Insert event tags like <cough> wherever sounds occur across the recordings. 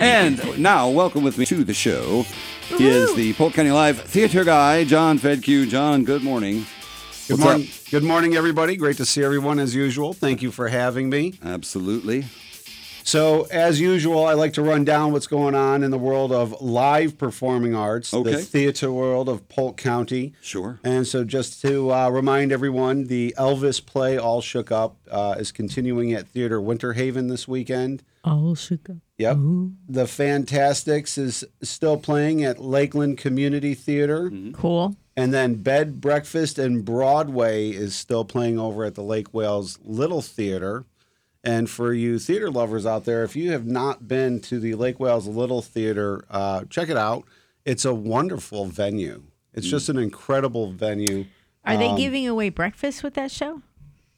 And now, welcome with me to the show is the Polk County Live theater guy, Jon Fedkiw. Jon, good morning. Good What's morning. up? Good morning, everybody. Great to see everyone as usual. Thank you for having me. Absolutely. So, as usual, I like to run down what's going on in the world of live performing arts, Okay. the theater world of Polk County. Sure. And so, just to uh, remind everyone, the Elvis play All Shook Up uh, is continuing at Theater Winter Haven this weekend. All shook up. Yep. The Fantasticks is still playing at Lakeland Community Theater. Cool. And then Bed, Breakfast, and Broadway is still playing over at the Lake Wales Little Theater. And for you theater lovers out there, if you have not been to the Lake Wales Little Theater, uh, check it out. It's a wonderful venue. It's just an incredible venue. Are Um, they giving away breakfast with that show?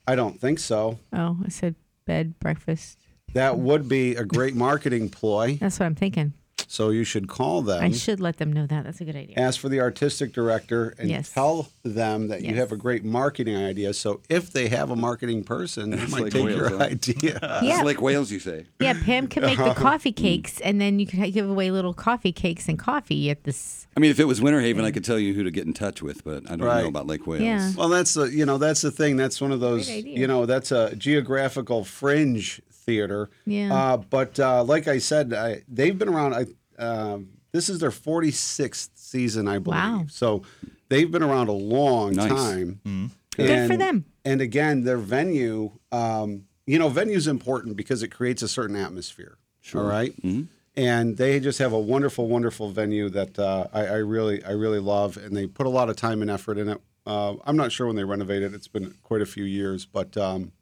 I don't think so. Oh, I said bed, breakfast. That would be a great marketing ploy. <laughs> That's what I'm thinking. So you should call them. I should let them know that. That's a good idea. ask for the artistic director and Yes. tell them that you Yes. have a great marketing idea. So if they have a marketing person, they might like take Wales, your huh? idea. <laughs> Yeah. It's like Wales, you say. Yeah, Pam can make the <laughs> coffee cakes, and then you can give away little coffee cakes and coffee at this. I mean, if it was Winter Haven, I could tell you who to get in touch with, but I don't Right. know about Lake Wales. Yeah. Well, that's the you know that's the thing. That's one of those idea. you know that's a geographical fringe theater. Yeah. Uh, but uh, like I said, I, they've been around. I, um this is their 46th season, I believe. Wow. So they've been around a long Nice. time. Good for them. And again, their venue, um, you know, venue's important because it creates a certain atmosphere. All right? And they just have a wonderful, wonderful venue that uh, I, I really, I really love, and they put a lot of time and effort in it. Uh, I'm not sure when they renovated; it's been quite a few years, but um,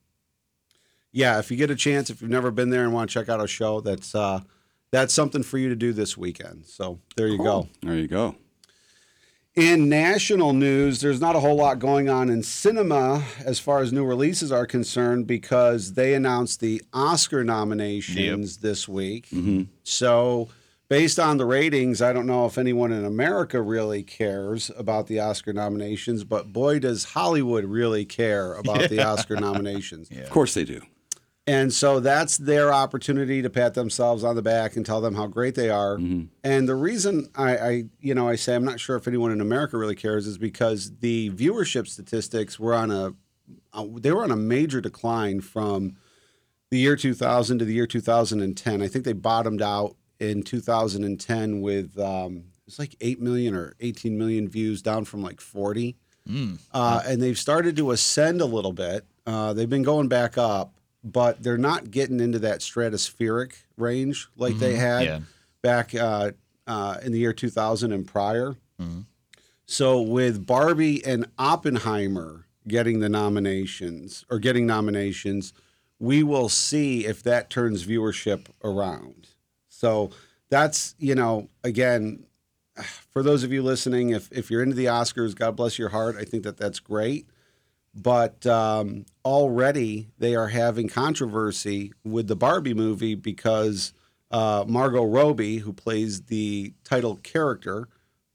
yeah, if you get a chance, if you've never been there and want to check out a show, that's uh, that's something for you to do this weekend. So there you go. There you go. In national news, there's not a whole lot going on in cinema as far as new releases are concerned because they announced the Oscar nominations this week. So, based on the ratings, I don't know if anyone in America really cares about the Oscar nominations, but boy, does Hollywood really care about the <laughs> Oscar nominations. Of course they do. And so that's their opportunity to pat themselves on the back and tell them how great they are. And the reason I, I, you know, I say I'm not sure if anyone in America really cares is because the viewership statistics were on a, they were on a major decline from the year 2000 to the year 2010. I think they bottomed out in 2010 with um, it's like 8 million or 18 million views, down from like 40. Uh, and they've started to ascend a little bit. Uh, they've been going back up, but they're not getting into that stratospheric range like they had Yeah. back uh, uh, in the year 2000 and prior. So with Barbie and Oppenheimer getting the nominations or getting nominations, we will see if that turns viewership around. So that's, you know, again, <sighs> for those of you listening, if, if you're into the Oscars, God bless your heart. I think that that's great. But um, already they are having controversy with the Barbie movie because uh, Margot Robbie, who plays the title character,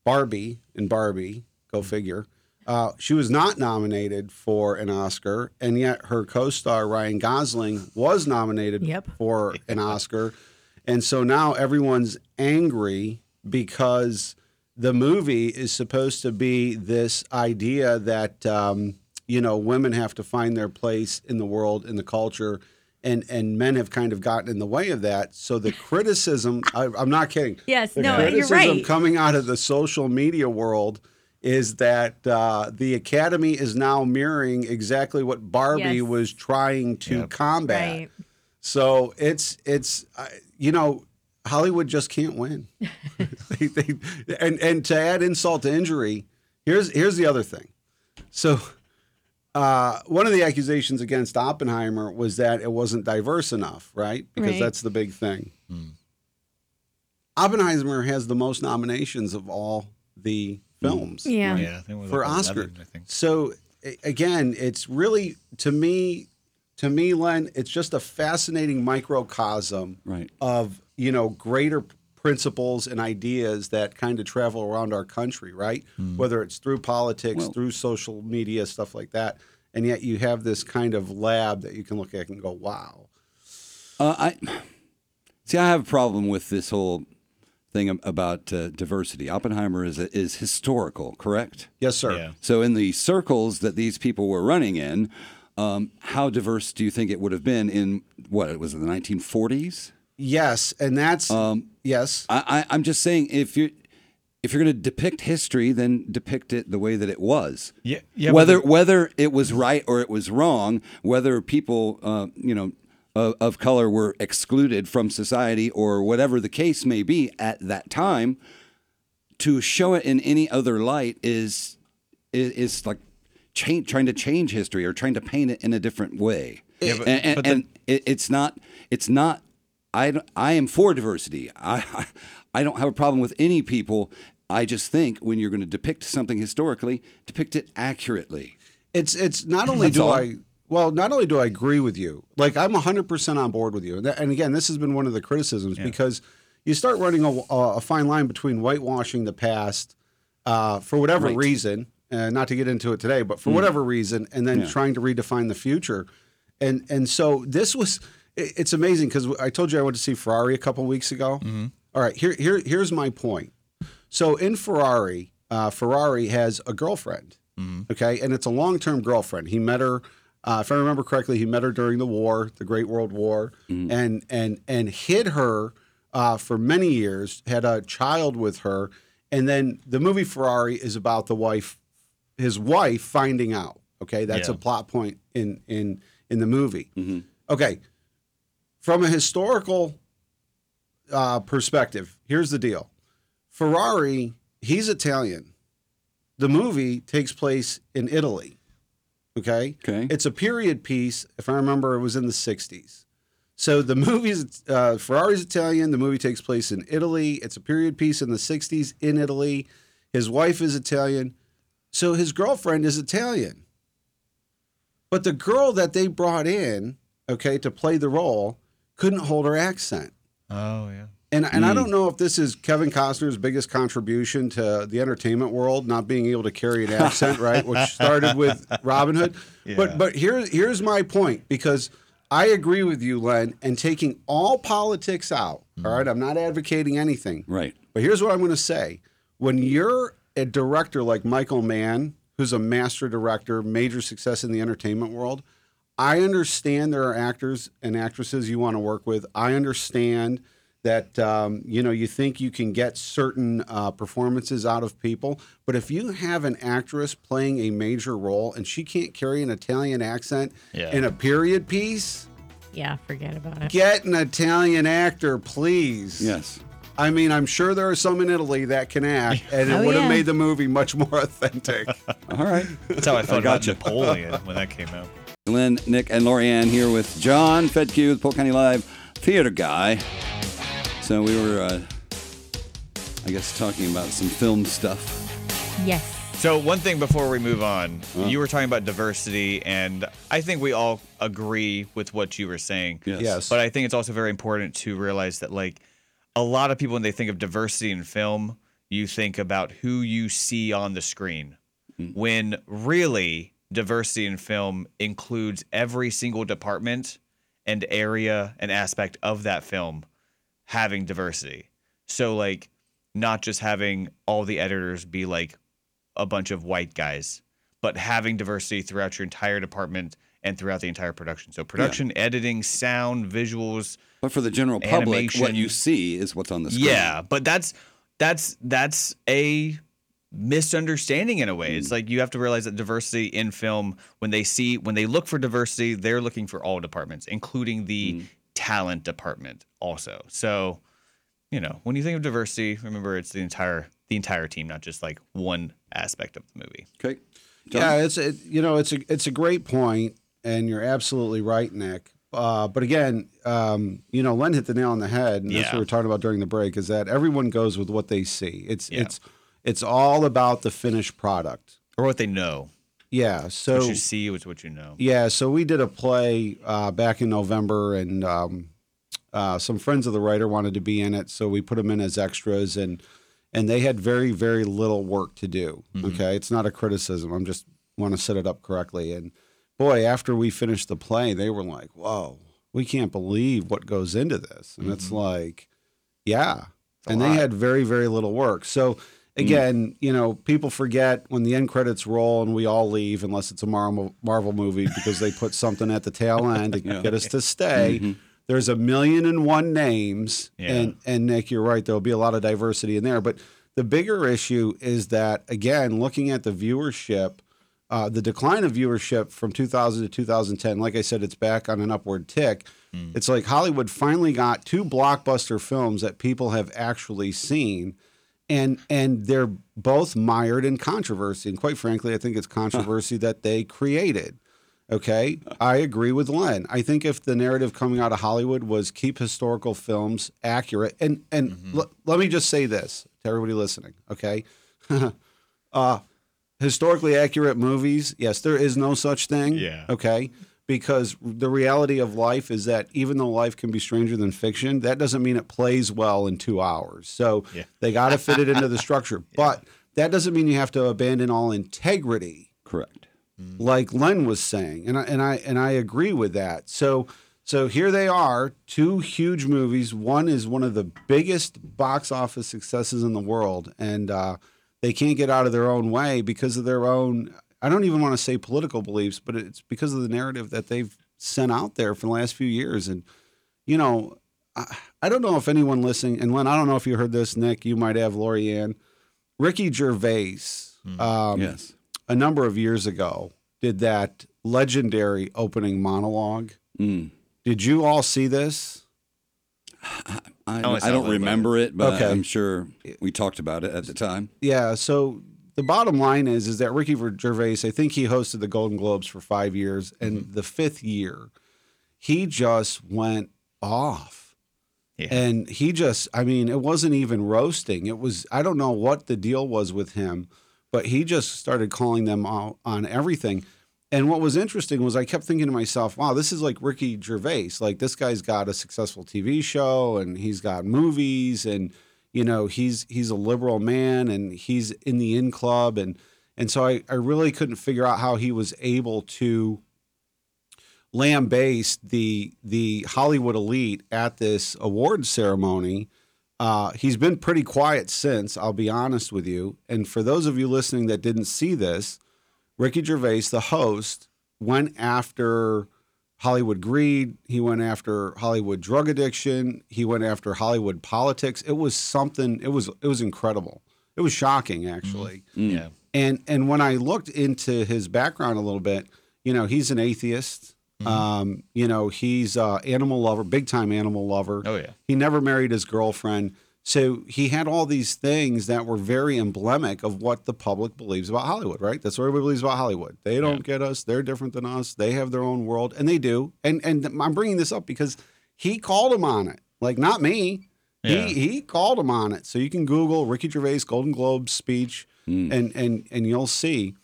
Barbie in Barbie, go figure, uh, she was not nominated for an Oscar, and yet her co-star Ryan Gosling was nominated Yep. for an Oscar, and so now everyone's angry because the movie is supposed to be this idea that um, you know women have to find their place in the world in the culture. And, and men have kind of gotten in the way of that. So the criticism, I, I'm not kidding. <laughs> Yes, the no, you're right. coming out of the social media world is that uh, the Academy is now mirroring exactly what Barbie Yes. was trying to Yep. combat. Right. So it's it's uh, you know Hollywood just can't win. <laughs> They- they- and and to add insult to injury, here's here's the other thing. So uh, one of the accusations against Oppenheimer was that it wasn't diverse enough, right? Because Right. that's the big thing. Oppenheimer has the most nominations of all the films Yeah. Yeah, I think it was for like Oscar. 11, I think. So again, it's really to me, to me, Len, it's just a fascinating microcosm Right. of you know greater principles and ideas that kind of travel around our country, right? Whether it's through politics, Well- through social media, stuff like that, and yet you have this kind of lab that you can look at and go, "Wow." Uh, I See, I have a problem with this whole thing about uh, diversity. Oppenheimer is is historical, correct? Yes, sir. Yeah. So, in the circles that these people were running in, um, how diverse do you think it would have been in what it was in the 1940s? Yes, and that's Um, yes. I, I, I'm just saying, if you if you're going to depict history, then depict it the way that it was. Yeah, yeah, whether the- whether it was right or it was wrong, whether people, uh, you know, of, of color were excluded from society or whatever the case may be at that time, to show it in any other light is is, is like change, trying to change history or trying to paint it in a different way. Yeah, but- and and, but the- and it, it's not it's not. I I am for diversity. I <laughs> I don't have a problem with any people. I just think when you're going to depict something historically, depict it accurately. It's it's not only do all. I well, not only do I agree with you, like I'm 100% on board with you. And, that- and again, this has been one of the criticisms because you start running a, a fine line between whitewashing the past uh, for whatever Right. reason, uh, not to get into it today, but for whatever reason, and then Yeah. trying to redefine the future. And and so this was it's amazing because I told you I went to see Ferrari a couple weeks ago. All right, here here here's my point. So in Ferrari, uh, Ferrari has a girlfriend. Okay, and it's a long-term girlfriend. He met her, uh, if I remember correctly, he met her during the war, the Great World War, and and and hid her uh, for many years. Had a child with her, and then the movie Ferrari is about the wife, his wife finding out. Okay, that's Yeah. a plot point in in in the movie. Okay, from a historical uh, perspective, here's the deal: Ferrari, he's Italian. The movie takes place in Italy. Okay. Okay. It's a period piece. If I remember, it was in the '60s. So the movie's uh, Ferrari's Italian. The movie takes place in Italy. It's a period piece in the '60s in Italy. His wife is Italian, so his girlfriend is Italian. But the girl that they brought in, okay, to play the role, couldn't hold her accent. Oh yeah. And and I hmm. don't know if this is Kevin Costner's biggest contribution to the entertainment world, not being able to carry an accent, <laughs> right? Which started with Robin Hood. Yeah. But but here's here's my point because I agree with you, Len, and taking all politics out. Hmm. all right, I'm not advocating anything. Right. But here's what I'm going to say: when you're a director like Michael Mann, who's a master director, major success in the entertainment world, I understand there are actors and actresses you want to work with. I understand that um, you know you think you can get certain uh, performances out of people, but if you have an actress playing a major role and she can't carry an Italian accent Yeah. in a period piece, Yeah, forget about it. get an Italian actor, please. Yes. I mean, I'm sure there are some in Italy that can act, <laughs> and it Oh, would have yeah. made the movie much more <laughs> authentic. All right. That's how I felt about gotcha. Napoleon when that came out. Lynn, Nick, and Lorianne here with Jon Fedkiw, the Polk County Live theater guy. So we were, uh, I guess, talking about some film stuff. Yes. So one thing before we move on, you were talking about diversity, and I think we all agree with what you were saying. Yes. Yes. But I think it's also very important to realize that like a lot of people when they think of diversity in film, you think about who you see on the screen. When really diversity in film includes every single department and area and aspect of that film having diversity. So like not just having all the editors be like a bunch of white guys, but having diversity throughout your entire department and throughout the entire production. So production, editing, sound, visuals. But for the general public, what you see is what's on the screen. Yeah, but that's that's that's a misunderstanding in a way. It's like you have to realize that diversity in film when they see when they look for diversity, they're looking for all departments, including the talent department also. So, you know, when you think of diversity, remember it's the entire the entire team, not just like one aspect of the movie. Okay. Jon? Yeah, it's it, you know it's a it's a great point, and you're absolutely right, Nick. Uh, but again, um, you know, Len hit the nail on the head, and that's what we were talking about during the break. Is that everyone goes with what they see? It's Yeah. it's it's all about the finished product. Or what they know. Yeah. So What you see is what you know. Yeah, so we did a play uh, back in November, and um, uh, some friends of the writer wanted to be in it, so we put them in as extras, and and they had very very little work to do. Okay, it's not a criticism. I'm just want to set it up correctly. And boy, after we finished the play, they were like, "Whoa, we can't believe what goes into this. And it's Mm-hmm. like, yeah. And they had very, very little work. So again, you know, people forget when the end credits roll and we all leave, unless it's a Marvel, Marvel movie, because they put something at the tail <laughs> end to get us to stay. Mm-hmm. There's a million and one names, Yeah. and and Nick, you're right. There'll be a lot of diversity in there, but the bigger issue is that again, looking at the viewership, uh, the decline of viewership from 2000 to 2010. Like I said, it's back on an upward tick. It's like Hollywood finally got two blockbuster films that people have actually seen, and and they're both mired in controversy. And quite frankly, I think it's controversy that they created. Okay, I agree with Len. I think if the narrative coming out of Hollywood was keep historical films accurate, and and l- let me just say this to everybody listening. Okay, <laughs> uh, historically accurate movies, yes, there is no such thing. Yeah. Okay. Because the reality of life is that even though life can be stranger than fiction, that doesn't mean it plays well in two hours. So Yeah. they got to fit it into the structure. <laughs> But that doesn't mean you have to abandon all integrity Correct. like Len was saying, and I, and I and I agree with that. So so here they are, two huge movies. One is one of the biggest box office successes in the world, and uh, they can't get out of their own way because of their own. I don't even want to say political beliefs, but it's because of the narrative that they've sent out there for the last few years. And you know, I, I don't know if anyone listening, and Len, I don't know if you heard this, Nick. You might have, Lori Ann. Ricky Gervais. Um, yes. a number of years ago did that legendary opening monologue. Mm. Did you all see this? <sighs> I, only I don't remember it, but Okay. I'm sure we talked about it at the time. Yeah. So the bottom line is, is that Ricky Gervais, I think he hosted the Golden Globes for five years, and mm-hmm. the fifth year, he just went off. Yeah. And he just, I mean, it wasn't even roasting. It was, I don't know what the deal was with him, but he just started calling them out on everything. And what was interesting was I kept thinking to myself, wow, this is like Ricky Gervais. Like this guy's got a successful TV show and he's got movies and you know, he's he's a liberal man and he's in the in club and and so I, I really couldn't figure out how he was able to lambaste the the Hollywood elite at this award ceremony. Uh, he's been pretty quiet since, I'll be honest with you. And for those of you listening that didn't see this, Ricky Gervais, the host, went after Hollywood greed. He went after Hollywood drug addiction. He went after Hollywood politics. It was something. It was it was incredible. It was shocking, actually. Yeah. And and when I looked into his background a little bit, you know, he's an atheist. Um, you know, he's uh, animal lover, big time animal lover. Oh, yeah. He never married his girlfriend. So he had all these things that were very emblematic of what the public believes about Hollywood, right? That's what everybody believes about Hollywood. They don't get us. They're different than us. They have their own world, and they do. And and I'm bringing this up because he called him on it, like not me. Yeah. He he called him on it. So you can Google Ricky Gervais Golden Globe speech, and and and you'll see.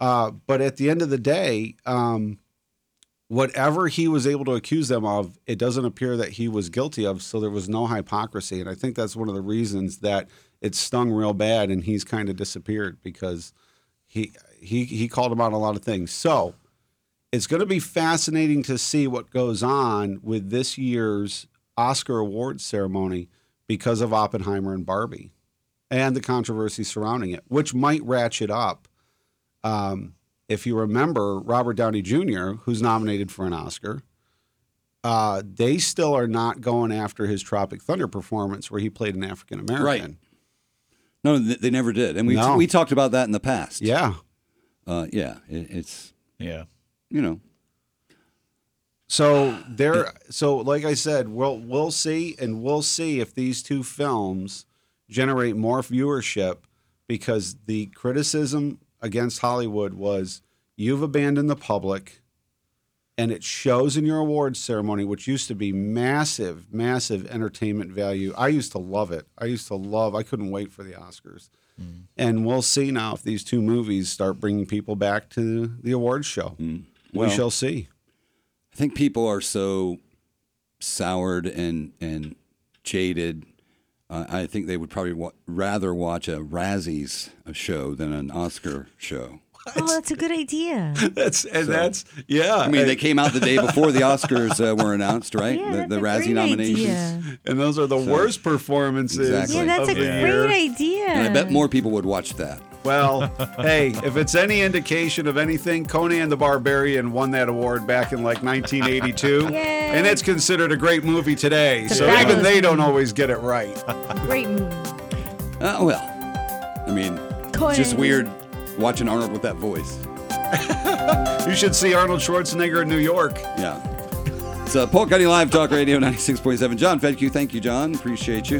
Uh, but at the end of the day, um, whatever he was able to accuse them of, it doesn't appear that he was guilty of. So there was no hypocrisy, and I think that's one of the reasons that it stung real bad, and he's kind of disappeared because he he he called him out on a lot of things. So it's going to be fascinating to see what goes on with this year's Oscar awards ceremony because of Oppenheimer and Barbie and the controversy surrounding it, which might ratchet up. Um, if you remember, Robert Downey Jr., who's nominated for an Oscar, uh, they still are not going after his Tropic Thunder performance where he played an African American. Right. No, they never did, and we No. we talked about that in the past. Yeah. uh, yeah. It, it's Yeah. you know, So there, so like I said, we'll we'll see, and we'll see if these two films generate more viewership, because the criticism against Hollywood was you've abandoned the public, and it shows in your awards ceremony, which used to be massive, massive entertainment value. I used to love it. I used to love. I couldn't wait for the Oscars, mm. and we'll see now if these two movies start bringing people back to the awards show. Mm. we Well- shall see. I think people are so soured and and jaded. Uh, I think they would probably wa- rather watch a Razzies show than an Oscar show. Oh, that's a good idea. <laughs> That's and that's yeah. I mean, and, they came out the day before the <laughs> Oscars uh, were announced, right? Yeah, the that's the a Razzie great nominations. idea. and those are the worst performances. Exactly. Yeah, that's a the great year. idea. And I bet more people would watch that. Well, <laughs> hey, if it's any indication of anything, Conan the Barbarian won that award back in like 1982, <laughs> Yay. and it's considered a great movie today. It's a So even fabulous they don't always get it right. Great movie. Uh, well, I mean, it's just weird watching Arnold with that voice. <laughs> You should see Arnold Schwarzenegger in New York. Yeah. It's uh, Polk County Live Talk Radio 96.7. Jon Fedkiw, thank you, Jon. Appreciate you.